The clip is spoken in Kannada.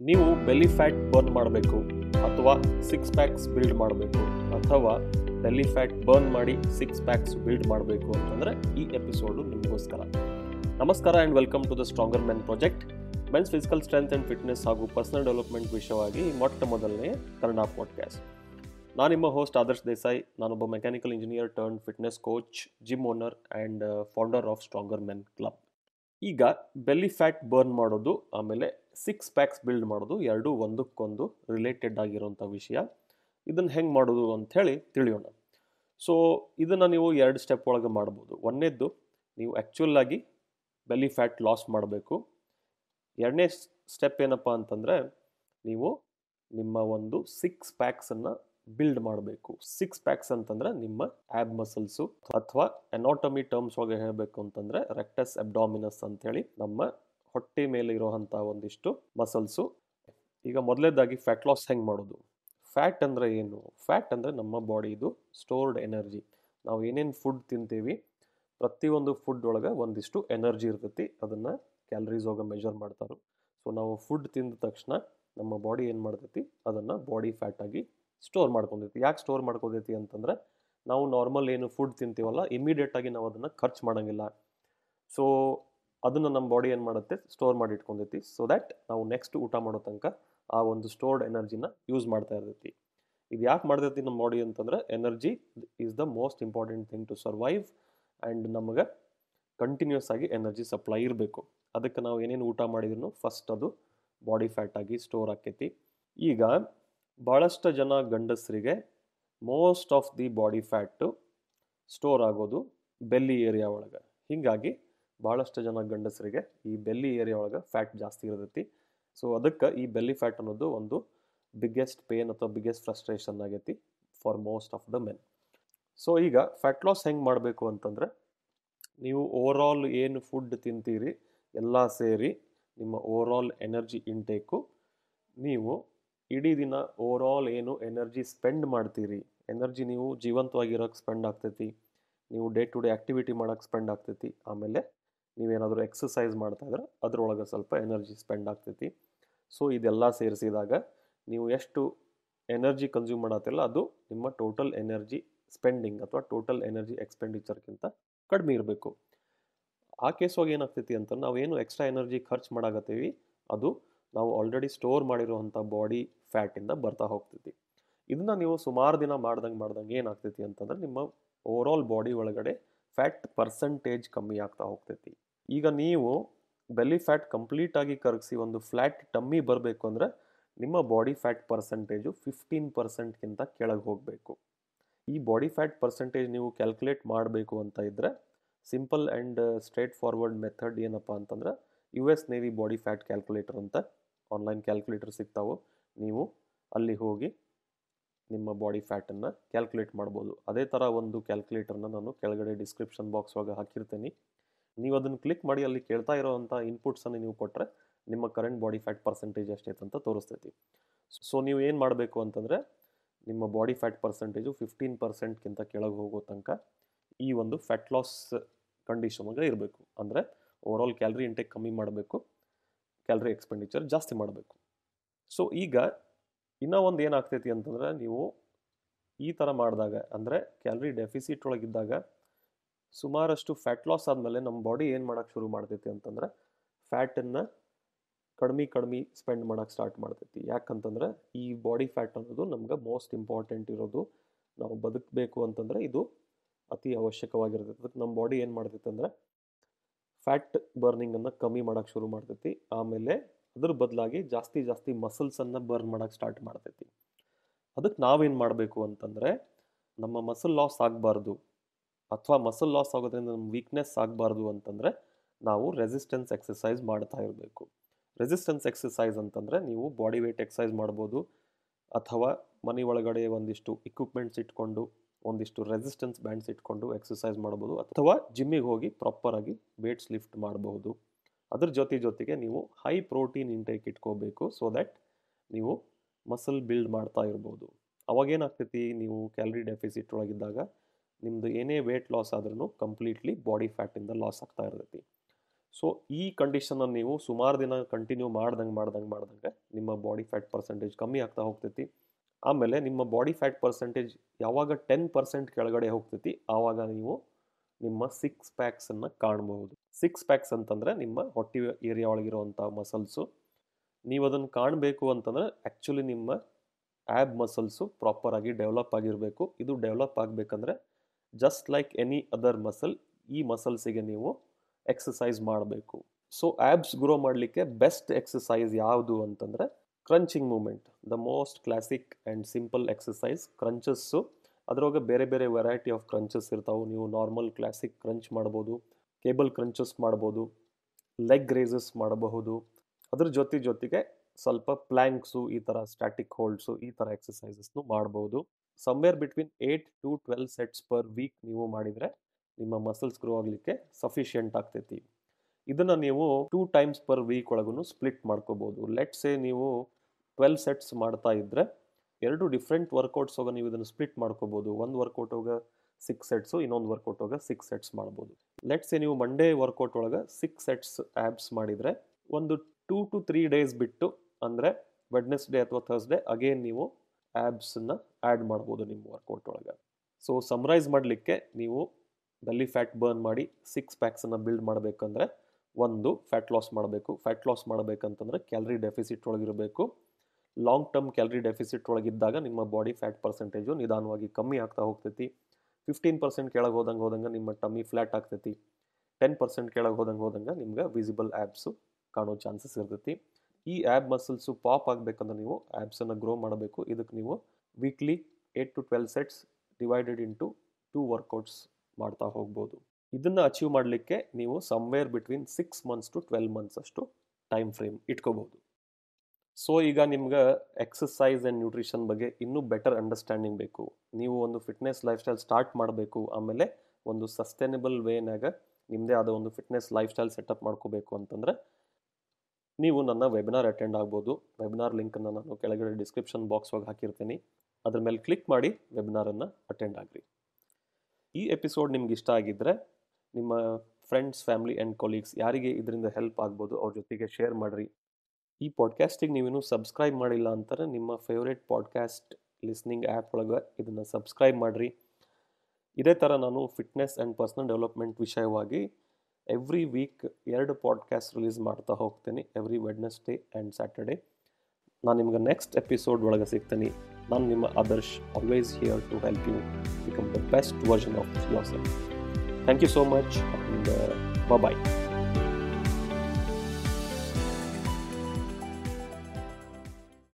ನೀವು ಬೆಲಿ ಫ್ಯಾಟ್ ಬರ್ನ್ ಮಾಡಬೇಕು ಅಥವಾ ಸಿಕ್ಸ್ ಪ್ಯಾಕ್ಸ್ ಬಿಲ್ಡ್ ಮಾಡಬೇಕು ಅಥವಾ ಬೆಲಿ ಫ್ಯಾಟ್ ಬರ್ನ್ ಮಾಡಿ ಸಿಕ್ಸ್ ಪ್ಯಾಕ್ಸ್ ಬಿಲ್ಡ್ ಮಾಡಬೇಕು ಅಂತಂದರೆ ಈ ಎಪಿಸೋಡು ನಿಮಗೋಸ್ಕರ. ನಮಸ್ಕಾರ and welcome to the stronger men project men's physical strength and fitness ಹಾಗೂ ಪರ್ಸನಲ್ ಡೆವಲಪ್ಮೆಂಟ್ ವಿಷಯವಾಗಿ ಮೊಟ್ಟ ಮೊದಲನೇ ಕನ್ನಡ ಪಾಡ್ಕಾಸ್ಟ್ ನಾನು ನಿಮ್ಮ ಹೋಸ್ಟ್ ಆದರ್ಶ್ ದೇಸಾಯಿ. ನಾನೊಬ್ಬ mechanical engineer turn fitness coach gym owner and founder of stronger men club ಈಗ ಬೆಲ್ಲಿ ಫ್ಯಾಟ್ ಬರ್ನ್ ಮಾಡೋದು ಆಮೇಲೆ ಸಿಕ್ಸ್ ಪ್ಯಾಕ್ಸ್ ಬಿಲ್ಡ್ ಮಾಡೋದು, ಎರಡೂ ಒಂದಕ್ಕೊಂದು ರಿಲೇಟೆಡ್ ಆಗಿರುವಂಥ ವಿಷಯ. ಇದನ್ನು ಹೆಂಗೆ ಮಾಡೋದು ಅಂಥೇಳಿ ತಿಳಿಯೋಣ. ಸೊ ಇದನ್ನು ನೀವು ಎರಡು ಸ್ಟೆಪ್ ಒಳಗೆ ಮಾಡ್ಬೋದು. ಒಂದನೇದ್ದು ನೀವು ಆ್ಯಕ್ಚುಲ್ ಆಗಿ ಬೆಲ್ಲಿ ಫ್ಯಾಟ್ ಲಾಸ್ ಮಾಡಬೇಕು. ಎರಡನೇ ಸ್ಟೆಪ್ ಏನಪ್ಪ ಅಂತಂದರೆ, ನೀವು ನಿಮ್ಮ ಒಂದು ಸಿಕ್ಸ್ ಪ್ಯಾಕ್ಸನ್ನು ಬಿಲ್ಡ್ ಮಾಡಬೇಕು. ಸಿಕ್ಸ್ ಪ್ಯಾಕ್ಸ್ ಅಂತಂದ್ರೆ ನಿಮ್ಮ ಆ್ಯಬ್ ಮಸಲ್ಸು ಅಥವಾ ಎನಾಟಮಿ ಟರ್ಮ್ಸ್ ಒಳಗೆ ಹೇಳಬೇಕು ಅಂತಂದರೆ ರೆಕ್ಟಸ್ ಅಬ್ಡಾಮಿನಸ್ ಅಂತೇಳಿ ನಮ್ಮ ಹೊಟ್ಟೆ ಮೇಲೆ ಇರೋವಂಥ ಒಂದಿಷ್ಟು ಮಸಲ್ಸು ಈಗ ಮೊದಲೇದಾಗಿ ಫ್ಯಾಟ್ ಲಾಸ್ ಹೆಂಗೆ ಮಾಡೋದು? ಫ್ಯಾಟ್ ಅಂದರೆ ಏನು? ಫ್ಯಾಟ್ ಅಂದರೆ ನಮ್ಮ ಬಾಡಿದು ಸ್ಟೋರ್ಡ್ ಎನರ್ಜಿ ನಾವು ಏನೇನು ಫುಡ್ ತಿಂತೀವಿ, ಪ್ರತಿಯೊಂದು ಫುಡ್ ಒಳಗೆ ಒಂದಿಷ್ಟು ಎನರ್ಜಿ ಇರ್ತೈತಿ. ಅದನ್ನು ಕ್ಯಾಲರೀಸ್ ಹೋಗಿ ಮೆಜರ್ ಮಾಡ್ತಾರೆ ಸೊ ನಾವು ಫುಡ್ ತಿಂದ ತಕ್ಷಣ ನಮ್ಮ ಬಾಡಿ ಏನು ಮಾಡ್ತೈತಿ? ಅದನ್ನು ಬಾಡಿ ಫ್ಯಾಟಾಗಿ ಸ್ಟೋರ್ ಮಾಡ್ಕೊಂಡೈತಿ ಯಾಕೆ ಸ್ಟೋರ್ ಮಾಡ್ಕೊತೈತಿ ಅಂತಂದರೆ, ನಾವು ನಾರ್ಮಲ್ ಏನು ಫುಡ್ ತಿಂತೀವಲ್ಲ ಇಮಿಡಿಯೇಟಾಗಿ ನಾವು ಅದನ್ನು ಖರ್ಚು ಮಾಡೋಂಗಿಲ್ಲ. ಸೊ ಅದನ್ನು ನಮ್ಮ ಬಾಡಿ ಏನು ಮಾಡುತ್ತೆ? ಸ್ಟೋರ್ ಮಾಡಿ ಇಟ್ಕೊಂಡೈತಿ ಸೊ ದ್ಯಾಟ್ ನಾವು ನೆಕ್ಸ್ಟ್ ಊಟ ಮಾಡೋ ತನಕ ಆ ಒಂದು ಸ್ಟೋರ್ಡ್ ಎನರ್ಜಿನ ಯೂಸ್ ಮಾಡ್ತಾ ಇರ್ತೈತಿ. ಇದು ಯಾಕೆ ಮಾಡ್ತೈತಿ ನಮ್ಮ ಬಾಡಿ ಅಂತಂದ್ರೆ energy is the most important thing to survive and ನಮಗೆ ಕಂಟಿನ್ಯೂಸ್ ಆಗಿ ಎನರ್ಜಿ ಸಪ್ಲೈ ಇರಬೇಕು. ಅದಕ್ಕೆ ನಾವು ಏನೇನು ಊಟ ಮಾಡಿದ್ರು ಫಸ್ಟ್ ಅದು ಬಾಡಿ ಫ್ಯಾಟ್ ಆಗಿ ಸ್ಟೋರ್ ಆಕೈತಿ. ಈಗ ಭಾಳಷ್ಟು ಜನ ಗಂಡಸರಿಗೆ most of the body fat store ಆಗೋದು ಬೆಲ್ಲಿ ಏರಿಯಾ ಒಳಗೆ. ಹೀಗಾಗಿ ಭಾಳಷ್ಟು ಜನ ಗಂಡಸರಿಗೆ ಈ ಬೆಲ್ಲಿ ಏರಿಯಾ ಒಳಗೆ ಫ್ಯಾಟ್ ಜಾಸ್ತಿ ಇರತೈತಿ. ಸೊ ಅದಕ್ಕೆ ಈ ಬೆಲ್ಲಿ ಫ್ಯಾಟ್ ಅನ್ನೋದು ಒಂದು ಬಿಗ್ಗೆಸ್ಟ್ ಪೇನ್ ಅಥವಾ ಬಿಗ್ಗೆಸ್ಟ್ ಫ್ರಸ್ಟ್ರೇಷನ್ ಆಗೈತಿ for most of the men so ಈಗ ಫ್ಯಾಟ್ ಲಾಸ್ ಹೆಂಗೆ ಮಾಡಬೇಕು ಅಂತಂದರೆ, ನೀವು ಓವರಾಲ್ ಏನು ಫುಡ್ ತಿಂತೀರಿ ಎಲ್ಲ ಸೇರಿ ನಿಮ್ಮ ಓವರಾಲ್ ಎನರ್ಜಿ ಇಂಟೇಕು ನೀವು ಇಡೀ ದಿನ ಓವರಾಲ್ ಏನು ಎನರ್ಜಿ ಸ್ಪೆಂಡ್ ಮಾಡ್ತೀರಿ ಎನರ್ಜಿ ನೀವು ಜೀವಂತವಾಗಿರೋಕ್ಕೆ ಸ್ಪೆಂಡ್ ಆಗ್ತೈತಿ, ನೀವು ಡೇ ಟು ಡೇ ಆ್ಯಕ್ಟಿವಿಟಿ ಮಾಡೋಕ್ಕೆ ಸ್ಪೆಂಡ್ ಆಗ್ತೈತಿ, ಆಮೇಲೆ ನೀವೇನಾದರೂ ಎಕ್ಸಸೈಸ್ ಮಾಡ್ತಾ ಇದ್ರೆ ಅದರೊಳಗೆ ಸ್ವಲ್ಪ ಎನರ್ಜಿ ಸ್ಪೆಂಡ್ ಆಗ್ತೈತಿ. ಸೊ ಇದೆಲ್ಲ ಸೇರಿಸಿದಾಗ ನೀವು ಎಷ್ಟು ಎನರ್ಜಿ ಕನ್ಸ್ಯೂಮ್ ಮಾಡತ್ತಿಲ್ಲ ಅದು ನಿಮ್ಮ ಟೋಟಲ್ ಎನರ್ಜಿ ಸ್ಪೆಂಡಿಂಗ್ ಅಥವಾ ಟೋಟಲ್ ಎನರ್ಜಿ ಎಕ್ಸ್ಪೆಂಡಿಚರ್ಗಿಂತ ಕಡಿಮೆ ಇರಬೇಕು. ಆ ಕೇಸೊಳಗೆ ಏನಾಗ್ತೈತಿ ನಾವು ಏನು ಎಕ್ಸ್ಟ್ರಾ ಎನರ್ಜಿ ಖರ್ಚು ಮಾಡಾಕತ್ತೀವಿ, ಅದು ನಾವು ಆಲ್ರೆಡಿ ಸ್ಟೋರ್ ಮಾಡಿರುವಂಥ ಬಾಡಿ ಫ್ಯಾಟಿಂದ ಬರ್ತಾ ಹೋಗ್ತೈತಿ. ಇದನ್ನ ನೀವು ಸುಮಾರು ದಿನ ಮಾಡ್ದಂಗೆ ಮಾಡ್ದಂಗೆ ಏನಾಗ್ತೈತಿ ಅಂತಂದ್ರೆ ನಿಮ್ಮ ಓವರಾಲ್ ಬಾಡಿ ಒಳಗಡೆ ಫ್ಯಾಟ್ ಪರ್ಸಂಟೇಜ್ ಕಮ್ಮಿ ಆಗ್ತಾ ಹೋಗ್ತೈತಿ. ಈಗ ನೀವು ಬೆಲ್ಲಿ ಫ್ಯಾಟ್ ಕಂಪ್ಲೀಟಾಗಿ ಕರಗಿಸಿ ಒಂದು ಫ್ಲ್ಯಾಟ್ ಟಮ್ಮಿ ಬರಬೇಕು ಅಂದರೆ ನಿಮ್ಮ ಬಾಡಿ ಫ್ಯಾಟ್ ಪರ್ಸೆಂಟೇಜು ಫಿಫ್ಟೀನ್ ಪರ್ಸೆಂಟ್ಗಿಂತ ಕೆಳಗೆ ಹೋಗಬೇಕು. ಈ ಬಾಡಿ ಫ್ಯಾಟ್ ಪರ್ಸೆಂಟೇಜ್ ನೀವು ಕ್ಯಾಲ್ಕುಲೇಟ್ ಮಾಡಬೇಕು ಅಂತ ಇದ್ದರೆ simple and straight forward method ಏನಪ್ಪ ಅಂತಂದ್ರೆ U S navy body fat calculator ಅಂತ ಆನ್ಲೈನ್ ಕ್ಯಾಲ್ಕುಲೇಟರ್ ಸಿಗ್ತಾವೆ. ನೀವು ಅಲ್ಲಿ ಹೋಗಿ ನಿಮ್ಮ ಬಾಡಿ ಫ್ಯಾಟನ್ನು ಕ್ಯಾಲ್ಕುಲೇಟ್ ಮಾಡ್ಬೋದು. ಅದೇ ಥರ ಒಂದು ಕ್ಯಾಲ್ಕುಲೇಟರ್ನ ನಾನು ಕೆಳಗಡೆ ಡಿಸ್ಕ್ರಿಪ್ಷನ್ ಬಾಕ್ಸ್ ಒಳಗೆ ಹಾಕಿರ್ತೀನಿ. ನೀವು ಅದನ್ನು ಕ್ಲಿಕ್ ಮಾಡಿ ಅಲ್ಲಿ ಕೇಳ್ತಾ ಇರೋವಂಥ ಇನ್ಪುಟ್ಸನ್ನು ನೀವು ಕೊಟ್ಟರೆ ನಿಮ್ಮ ಕರೆಂಟ್ ಬಾಡಿ ಫ್ಯಾಟ್ ಪರ್ಸೆಂಟೇಜ್ ಎಷ್ಟೈತೆ ಅಂತ ತೋರಿಸ್ತೈತಿ. ಸೊ ನೀವು ಏನು ಮಾಡಬೇಕು ಅಂತಂದರೆ ನಿಮ್ಮ ಬಾಡಿ ಫ್ಯಾಟ್ ಪರ್ಸೆಂಟೇಜು ಫಿಫ್ಟೀನ್ ಪರ್ಸೆಂಟ್ಗಿಂತ ಕೆಳಗೆ ಹೋಗೋ ತನಕ ಈ ಒಂದು ಫ್ಯಾಟ್ ಲಾಸ್ ಕಂಡೀಷನ್ ಒಳಗೆ ಇರಬೇಕು. ಅಂದರೆ ಓವರಾಲ್ ಕ್ಯಾಲ್ರಿ ಇಂಟೇಕ್ ಕಮ್ಮಿ ಮಾಡಬೇಕು ಕ್ಯಾಲ್ರಿ ಎಕ್ಸ್ಪೆಂಡಿಚರ್ ಜಾಸ್ತಿ ಮಾಡಬೇಕು. ಸೊ ಈಗ ಇನ್ನೂ ಒಂದು ಏನಾಗ್ತೈತಿ ಅಂತಂದರೆ ನೀವು ಈ ಥರ ಮಾಡಿದಾಗ, ಅಂದರೆ ಕ್ಯಾಲ್ರಿ ಡೆಫಿಸಿಟ್ ಒಳಗಿದ್ದಾಗ ಸುಮಾರಷ್ಟು ಫ್ಯಾಟ್ ಲಾಸ್ ಆದಮೇಲೆ ನಮ್ಮ ಬಾಡಿ ಏನು ಮಾಡೋಕ್ಕೆ ಶುರು ಮಾಡ್ತೈತಿ ಅಂತಂದರೆ ಫ್ಯಾಟನ್ನು ಕಡಿಮೆ ಕಡಿಮೆ ಸ್ಪೆಂಡ್ ಮಾಡೋಕ್ಕೆ ಸ್ಟಾರ್ಟ್ ಮಾಡ್ತೈತಿ. ಯಾಕಂತಂದ್ರೆ ಈ ಬಾಡಿ ಫ್ಯಾಟ್ ಅನ್ನೋದು ನಮ್ಗೆ ಮೋಸ್ಟ್ ಇಂಪಾರ್ಟೆಂಟ್ ಇರೋದು. ನಾವು ಬದುಕಬೇಕು ಅಂತಂದರೆ ಇದು ಅತಿ ಅವಶ್ಯಕವಾಗಿರ್ತೈತಿ. ಅದಕ್ಕೆ ನಮ್ಮ ಬಾಡಿ ಏನು ಮಾಡ್ತೈತೆ ಅಂದರೆ ಫ್ಯಾಟ್ ಬರ್ನಿಂಗನ್ನು ಕಮ್ಮಿ ಮಾಡೋಕ್ಕೆ ಶುರು ಮಾಡ್ತೈತಿ. ಆಮೇಲೆ ಅದ್ರ ಬದಲಾಗಿ ಜಾಸ್ತಿ ಜಾಸ್ತಿ ಮಸಲ್ಸನ್ನು ಬರ್ನ್ ಮಾಡೋಕ್ಕೆ ಸ್ಟಾರ್ಟ್ ಮಾಡ್ತೈತಿ. ಅದಕ್ಕೆ ನಾವೇನು ಮಾಡಬೇಕು ಅಂತಂದರೆ ನಮ್ಮ ಮಸಲ್ ಲಾಸ್ ಆಗಬಾರ್ದು. ಅಥವಾ ಮಸಲ್ ಲಾಸ್ ಆಗೋದ್ರಿಂದ ನಮ್ಮ ವೀಕ್ನೆಸ್ ಆಗಬಾರ್ದು ಅಂತಂದರೆ ನಾವು ರೆಸಿಸ್ಟೆನ್ಸ್ ಎಕ್ಸಸೈಸ್ ಮಾಡ್ತಾ ಇರಬೇಕು. ರೆಸಿಸ್ಟೆನ್ಸ್ ಎಕ್ಸಸೈಸ್ ಅಂತಂದರೆ ನೀವು ಬಾಡಿ ವೆಯ್ಟ್ ಎಕ್ಸಸೈಸ್ ಮಾಡ್ಬೋದು, ಅಥವಾ ಮನೆ ಒಳಗಡೆ ಒಂದಿಷ್ಟು ಇಕ್ವಿಪ್ಮೆಂಟ್ಸ್ ಇಟ್ಕೊಂಡು, ಒಂದಿಷ್ಟು ರೆಸಿಸ್ಟೆನ್ಸ್ ಬ್ಯಾಂಡ್ಸ್ ಇಟ್ಕೊಂಡು ಎಕ್ಸಸೈಸ್ ಮಾಡ್ಬೋದು, ಅಥವಾ ಜಿಮ್ಮಿಗೆ ಹೋಗಿ ಪ್ರಾಪರಾಗಿ ವೇಟ್ಸ್ ಲಿಫ್ಟ್ ಮಾಡಬಹುದು ಅದ್ರ ಜೊತೆ ಜೊತೆಗೆ ನೀವು ಹೈ ಪ್ರೋಟೀನ್ ಇಂಟೇಕ್ ಇಟ್ಕೋಬೇಕು ಸೊ ದ್ಯಾಟ್ ನೀವು ಮಸಲ್ ಬಿಲ್ಡ್ ಮಾಡ್ತಾ ಇರ್ಬೋದು. ಅವಾಗೇನಾಗ್ತೈತಿ, ನೀವು ಕ್ಯಾಲರಿ ಡೆಫಿಸಿಟ್ ಒಳಗಿದ್ದಾಗ ನಿಮ್ಮದು ಏನೇ ವೇಟ್ ಲಾಸ್ ಆದ್ರೂ ಕಂಪ್ಲೀಟ್ಲಿ ಬಾಡಿ ಫ್ಯಾಟಿಂದ ಲಾಸ್ ಆಗ್ತಾ ಇರ್ತೈತಿ. ಸೊ ಈ ಕಂಡೀಷನ್ನ ನೀವು ಸುಮಾರು ದಿನ ಕಂಟಿನ್ಯೂ ಮಾಡ್ದಂಗೆ ಮಾಡ್ದಂಗೆ ಮಾಡ್ದಂಗೆ ನಿಮ್ಮ ಬಾಡಿ ಫ್ಯಾಟ್ ಪರ್ಸೆಂಟೇಜ್ ಕಮ್ಮಿ ಆಗ್ತಾ ಹೋಗ್ತೈತಿ. ಆಮೇಲೆ ನಿಮ್ಮ ಬಾಡಿ ಫ್ಯಾಟ್ ಪರ್ಸೆಂಟೇಜ್ ಯಾವಾಗ ಟೆನ್ ಪರ್ಸೆಂಟ್ ಕೆಳಗಡೆ ಹೋಗ್ತೈತಿ, ಆವಾಗ ನೀವು ನಿಮ್ಮ ಸಿಕ್ಸ್ ಪ್ಯಾಕ್ಸನ್ನು ಕಾಣಬಹುದು. ಸಿಕ್ಸ್ ಪ್ಯಾಕ್ಸ್ ಅಂತಂದರೆ ನಿಮ್ಮ ಹೊಟ್ಟೆ ಏರಿಯಾ ಒಳಗಿರುವಂಥ ಮಸಲ್ಸು ನೀವು ಅದನ್ನು ಕಾಣಬೇಕು ಅಂತಂದರೆ ಆ್ಯಕ್ಚುಲಿ ನಿಮ್ಮ ಆ್ಯಬ್ ಮಸಲ್ಸು ಪ್ರಾಪರಾಗಿ ಡೆವಲಪ್ ಆಗಿರಬೇಕು. ಇದು ಡೆವಲಪ್ ಆಗಬೇಕಂದ್ರೆ just like any other muscle ಈ ಮಸಲ್ಸಿಗೆ ನೀವು ಎಕ್ಸಸೈಸ್ ಮಾಡಬೇಕು. ಸೊ ಆ್ಯಬ್ಸ್ ಗ್ರೋ ಮಾಡಲಿಕ್ಕೆ ಬೆಸ್ಟ್ ಎಕ್ಸಸೈಸ್ ಯಾವುದು ಅಂತಂದರೆ crunching movement the most classic and simple exercise crunches ಅದರೊಳಗೆ ಬೇರೆ ಬೇರೆ ವೆರೈಟಿ ಆಫ್ ಕ್ರಂಚಸ್ ಇರ್ತಾವೆ. ನೀವು ನಾರ್ಮಲ್ ಕ್ಲಾಸಿಕ್ ಕ್ರಂಚ್ ಮಾಡ್ಬೋದು ಕೇಬಲ್ ಕ್ರಂಚಸ್ ಮಾಡ್ಬೋದು ಲೆಗ್ ರೇಸಸ್ ಮಾಡಬಹುದು. ಅದ್ರ ಜೊತೆ ಜೊತೆಗೆ ಸ್ವಲ್ಪ ಪ್ಲ್ಯಾಂಕ್ಸು ಈ ಥರ ಸ್ಟ್ಯಾಟಿಕ್ ಹೋಲ್ಡ್ಸು ಈ ಥರ ಎಕ್ಸಸೈಸಸ್ನು ಮಾಡ್ಬೋದು. Somewhere between eight to twelve sets per week ನೀವು ಮಾಡಿದರೆ ನಿಮ್ಮ ಮಸಲ್ಸ್ ಗ್ರೋ ಆಗಲಿಕ್ಕೆ ಸಫಿಷಿಯೆಂಟ್ ಆಗ್ತೈತಿ. ಇದನ್ನು ನೀವು ಟೂ ಟೈಮ್ಸ್ ಪರ್ ವೀಕ್ ಒಳಗೂ ಸ್ಪ್ಲಿಟ್ ಮಾಡ್ಕೋಬೋದು. ಲೆಟ್ಸೇ ನೀವು ಟ್ವೆಲ್ ಸೆಟ್ಸ್ ಮಾಡ್ತಾ ಇದ್ದರೆ ಎರಡು ಡಿಫ್ರೆಂಟ್ ವರ್ಕೌಟ್ಸ್ ಹೋಗ ನೀವು ಇದನ್ನು ಸ್ಪ್ಲಿಟ್ ಮಾಡ್ಕೋಬೋದು. ಒಂದು ವರ್ಕೌಟ್ ಹೋಗ ಸಿಕ್ಸ್ ಸೆಟ್ಸು ಇನ್ನೊಂದು ವರ್ಕೌಟ್ ಹೋಗ ಸಿಕ್ಸ್ ಸೆಟ್ಸ್ ಮಾಡ್ಬೋದು. ಲೆಟ್ಸೇ ನೀವು ಮಂಡೇ ವರ್ಕೌಟ್ ಒಳಗೆ ಸಿಕ್ಸ್ ಸೆಟ್ಸ್ ಆ್ಯಬ್ಸ್ ಮಾಡಿದರೆ ಒಂದು ಟೂ ಟು ತ್ರೀ ಡೇಸ್ ಬಿಟ್ಟು ಅಂದರೆ ವೆಡ್ನೆಸ್ಡೇ ಅಥವಾ ಥರ್ಸ್ಡೇ ಅಗೇನ್ ನೀವು ಆ್ಯಬ್ಸನ್ನು ಆ್ಯಡ್ ಮಾಡ್ಬೋದು ನಿಮ್ಮ ವರ್ಕೌಟ್ ಒಳಗೆ. ಸೊ, ಸಮ್ರೈಸ್ ಮಾಡಲಿಕ್ಕೆ ನೀವು ಬೆಲ್ಲಿ ಫ್ಯಾಟ್ ಬರ್ನ್ ಮಾಡಿ ಸಿಕ್ಸ್ ಪ್ಯಾಕ್ಸನ್ನು ಬಿಲ್ಡ್ ಮಾಡಬೇಕಂದ್ರೆ ಒಂದು ಫ್ಯಾಟ್ ಲಾಸ್ ಮಾಡಬೇಕು. ಫ್ಯಾಟ್ ಲಾಸ್ ಮಾಡಬೇಕಂತಂದ್ರೆ ಕ್ಯಾಲರಿ ಡೆಫಿಸಿಟ್ ಒಳಗಿರಬೇಕು. ಲಾಂಗ್ ಟರ್ಮ್ ಕ್ಯಾಲರಿ ಡೆಫಿಸಿಟ್ ಒಳಗಿದ್ದಾಗ ನಿಮ್ಮ ಬಾಡಿ ಫ್ಯಾಟ್ ಪರ್ಸೆಂಟೇಜು ನಿಧಾನವಾಗಿ ಕಮ್ಮಿ ಆಗ್ತಾ ಹೋಗ್ತೈತಿ. ಫಿಫ್ಟೀನ್ ಪರ್ಸೆಂಟ್ ಕೆಳಗೆ ಹೋದಂಗೆ ಹೋದಂಗೆ ನಿಮ್ಮ ಟಮ್ಮಿ ಫ್ಲ್ಯಾಟ್ ಆಗ್ತೈತಿ. ಟೆನ್ ಪರ್ಸೆಂಟ್ ಕೆಳಗೆ ಹೋದಂಗೆ ಹೋದಂಗೆ ನಿಮ್ಗೆ ವಿಸಿಬಲ್ ಆ್ಯಪ್ಸು ಕಾಣೋ ಚಾನ್ಸಸ್ ಇರ್ತೈತಿ. ಈ ಆ್ಯಬ್ ಮಸಲ್ಸು ಪಾಪ್ ಆಗಬೇಕಂದ್ರೆ ನೀವು ಆ್ಯಬ್ಸನ್ನು ಗ್ರೋ ಮಾಡಬೇಕು. ಇದಕ್ಕೆ ನೀವು weekly eight to twelve sets divided into two workouts ಮಾಡ್ತಾ ಹೋಗ್ಬೋದು. ಇದನ್ನು ಅಚೀವ್ ಮಾಡಲಿಕ್ಕೆ ನೀವು somewhere between six months to twelve months ಅಷ್ಟು ಟೈಮ್ ಫ್ರೇಮ್ ಇಟ್ಕೋಬೋದು. ಸೊ ಈಗ ನಿಮ್ಗೆ ಎಕ್ಸಸೈಸ್ ಆ್ಯಂಡ್ ನ್ಯೂಟ್ರಿಷನ್ ಬಗ್ಗೆ ಇನ್ನೂ ಬೆಟರ್ ಅಂಡರ್ಸ್ಟ್ಯಾಂಡಿಂಗ್ ಬೇಕು. ನೀವು ಒಂದು ಫಿಟ್ನೆಸ್ ಲೈಫ್ ಸ್ಟೈಲ್ ಸ್ಟಾರ್ಟ್ ಮಾಡಬೇಕು, ಆಮೇಲೆ ಒಂದು ಸಸ್ಟೈನಬಲ್ ವೇನಾಗ ನಿಮ್ಮದೇ ಆದ ಒಂದು ಫಿಟ್ನೆಸ್ ಲೈಫ್ ಸ್ಟೈಲ್ ಸೆಟಪ್ ಮಾಡ್ಕೋಬೇಕು ಅಂತಂದರೆ ನೀವು ನನ್ನ ವೆಬಿನಾರ್ ಅಟೆಂಡ್ ಆಗ್ಬೋದು. ವೆಬಿನಾರ್ ಲಿಂಕನ್ನು ನಾನು ಕೆಳಗಡೆ ಡಿಸ್ಕ್ರಿಪ್ಷನ್ ಬಾಕ್ಸ್ ಒಳಗೆ ಹಾಕಿರ್ತೀನಿ. ಅದ್ರ ಮೇಲೆ ಕ್ಲಿಕ್ ಮಾಡಿ ವೆಬಿನಾರನ್ನು ಅಟೆಂಡ್ ಆಗ್ರಿ. ಈ ಎಪಿಸೋಡ್ ನಿಮ್ಗೆ ಇಷ್ಟ ಆಗಿದ್ದರೆ ನಿಮ್ಮ ಫ್ರೆಂಡ್ಸ್ ಫ್ಯಾಮಿಲಿ ಆ್ಯಂಡ್ ಕೊಲೀಗ್ಸ್ ಯಾರಿಗೆ ಇದರಿಂದ ಹೆಲ್ಪ್ ಆಗ್ಬೋದು ಅವ್ರ ಜೊತೆಗೆ ಶೇರ್ ಮಾಡಿರಿ. ಈ ಪಾಡ್ಕಾಸ್ಟಿಗೆ ನೀವೇನು ಸಬ್ಸ್ಕ್ರೈಬ್ ಮಾಡಿಲ್ಲ ಅಂತಾರೆ ನಿಮ್ಮ ಫೇವ್ರೇಟ್ ಪಾಡ್ಕಾಸ್ಟ್ ಲಿಸ್ನಿಂಗ್ ಆ್ಯಪ್ ಒಳಗೆ ಇದನ್ನು ಸಬ್ಸ್ಕ್ರೈಬ್ ಮಾಡಿರಿ. ಇದೇ ಥರ ನಾನು ಫಿಟ್ನೆಸ್ ಆ್ಯಂಡ್ ಪರ್ಸ್ನಲ್ ಡೆವಲಪ್ಮೆಂಟ್ ವಿಷಯವಾಗಿ ಎವ್ರಿ ವೀಕ್ ಎರಡು ಪಾಡ್ಕಾಸ್ಟ್ ರಿಲೀಸ್ ಮಾಡ್ತಾ ಹೋಗ್ತೀನಿ. ಎವ್ರಿ ವೆಡ್ನೆಸ್ಡೇ ಆ್ಯಂಡ್ ಸ್ಯಾಟರ್ಡೇ ನಾನು ನಿಮ್ಗೆ ನೆಕ್ಸ್ಟ್ ಎಪಿಸೋಡ್ ಒಳಗೆ ಸಿಗ್ತೀನಿ. ನಾನು ನಿಮ್ಮ Adarsh always here to help you become the best version of yourself thank you so much and bye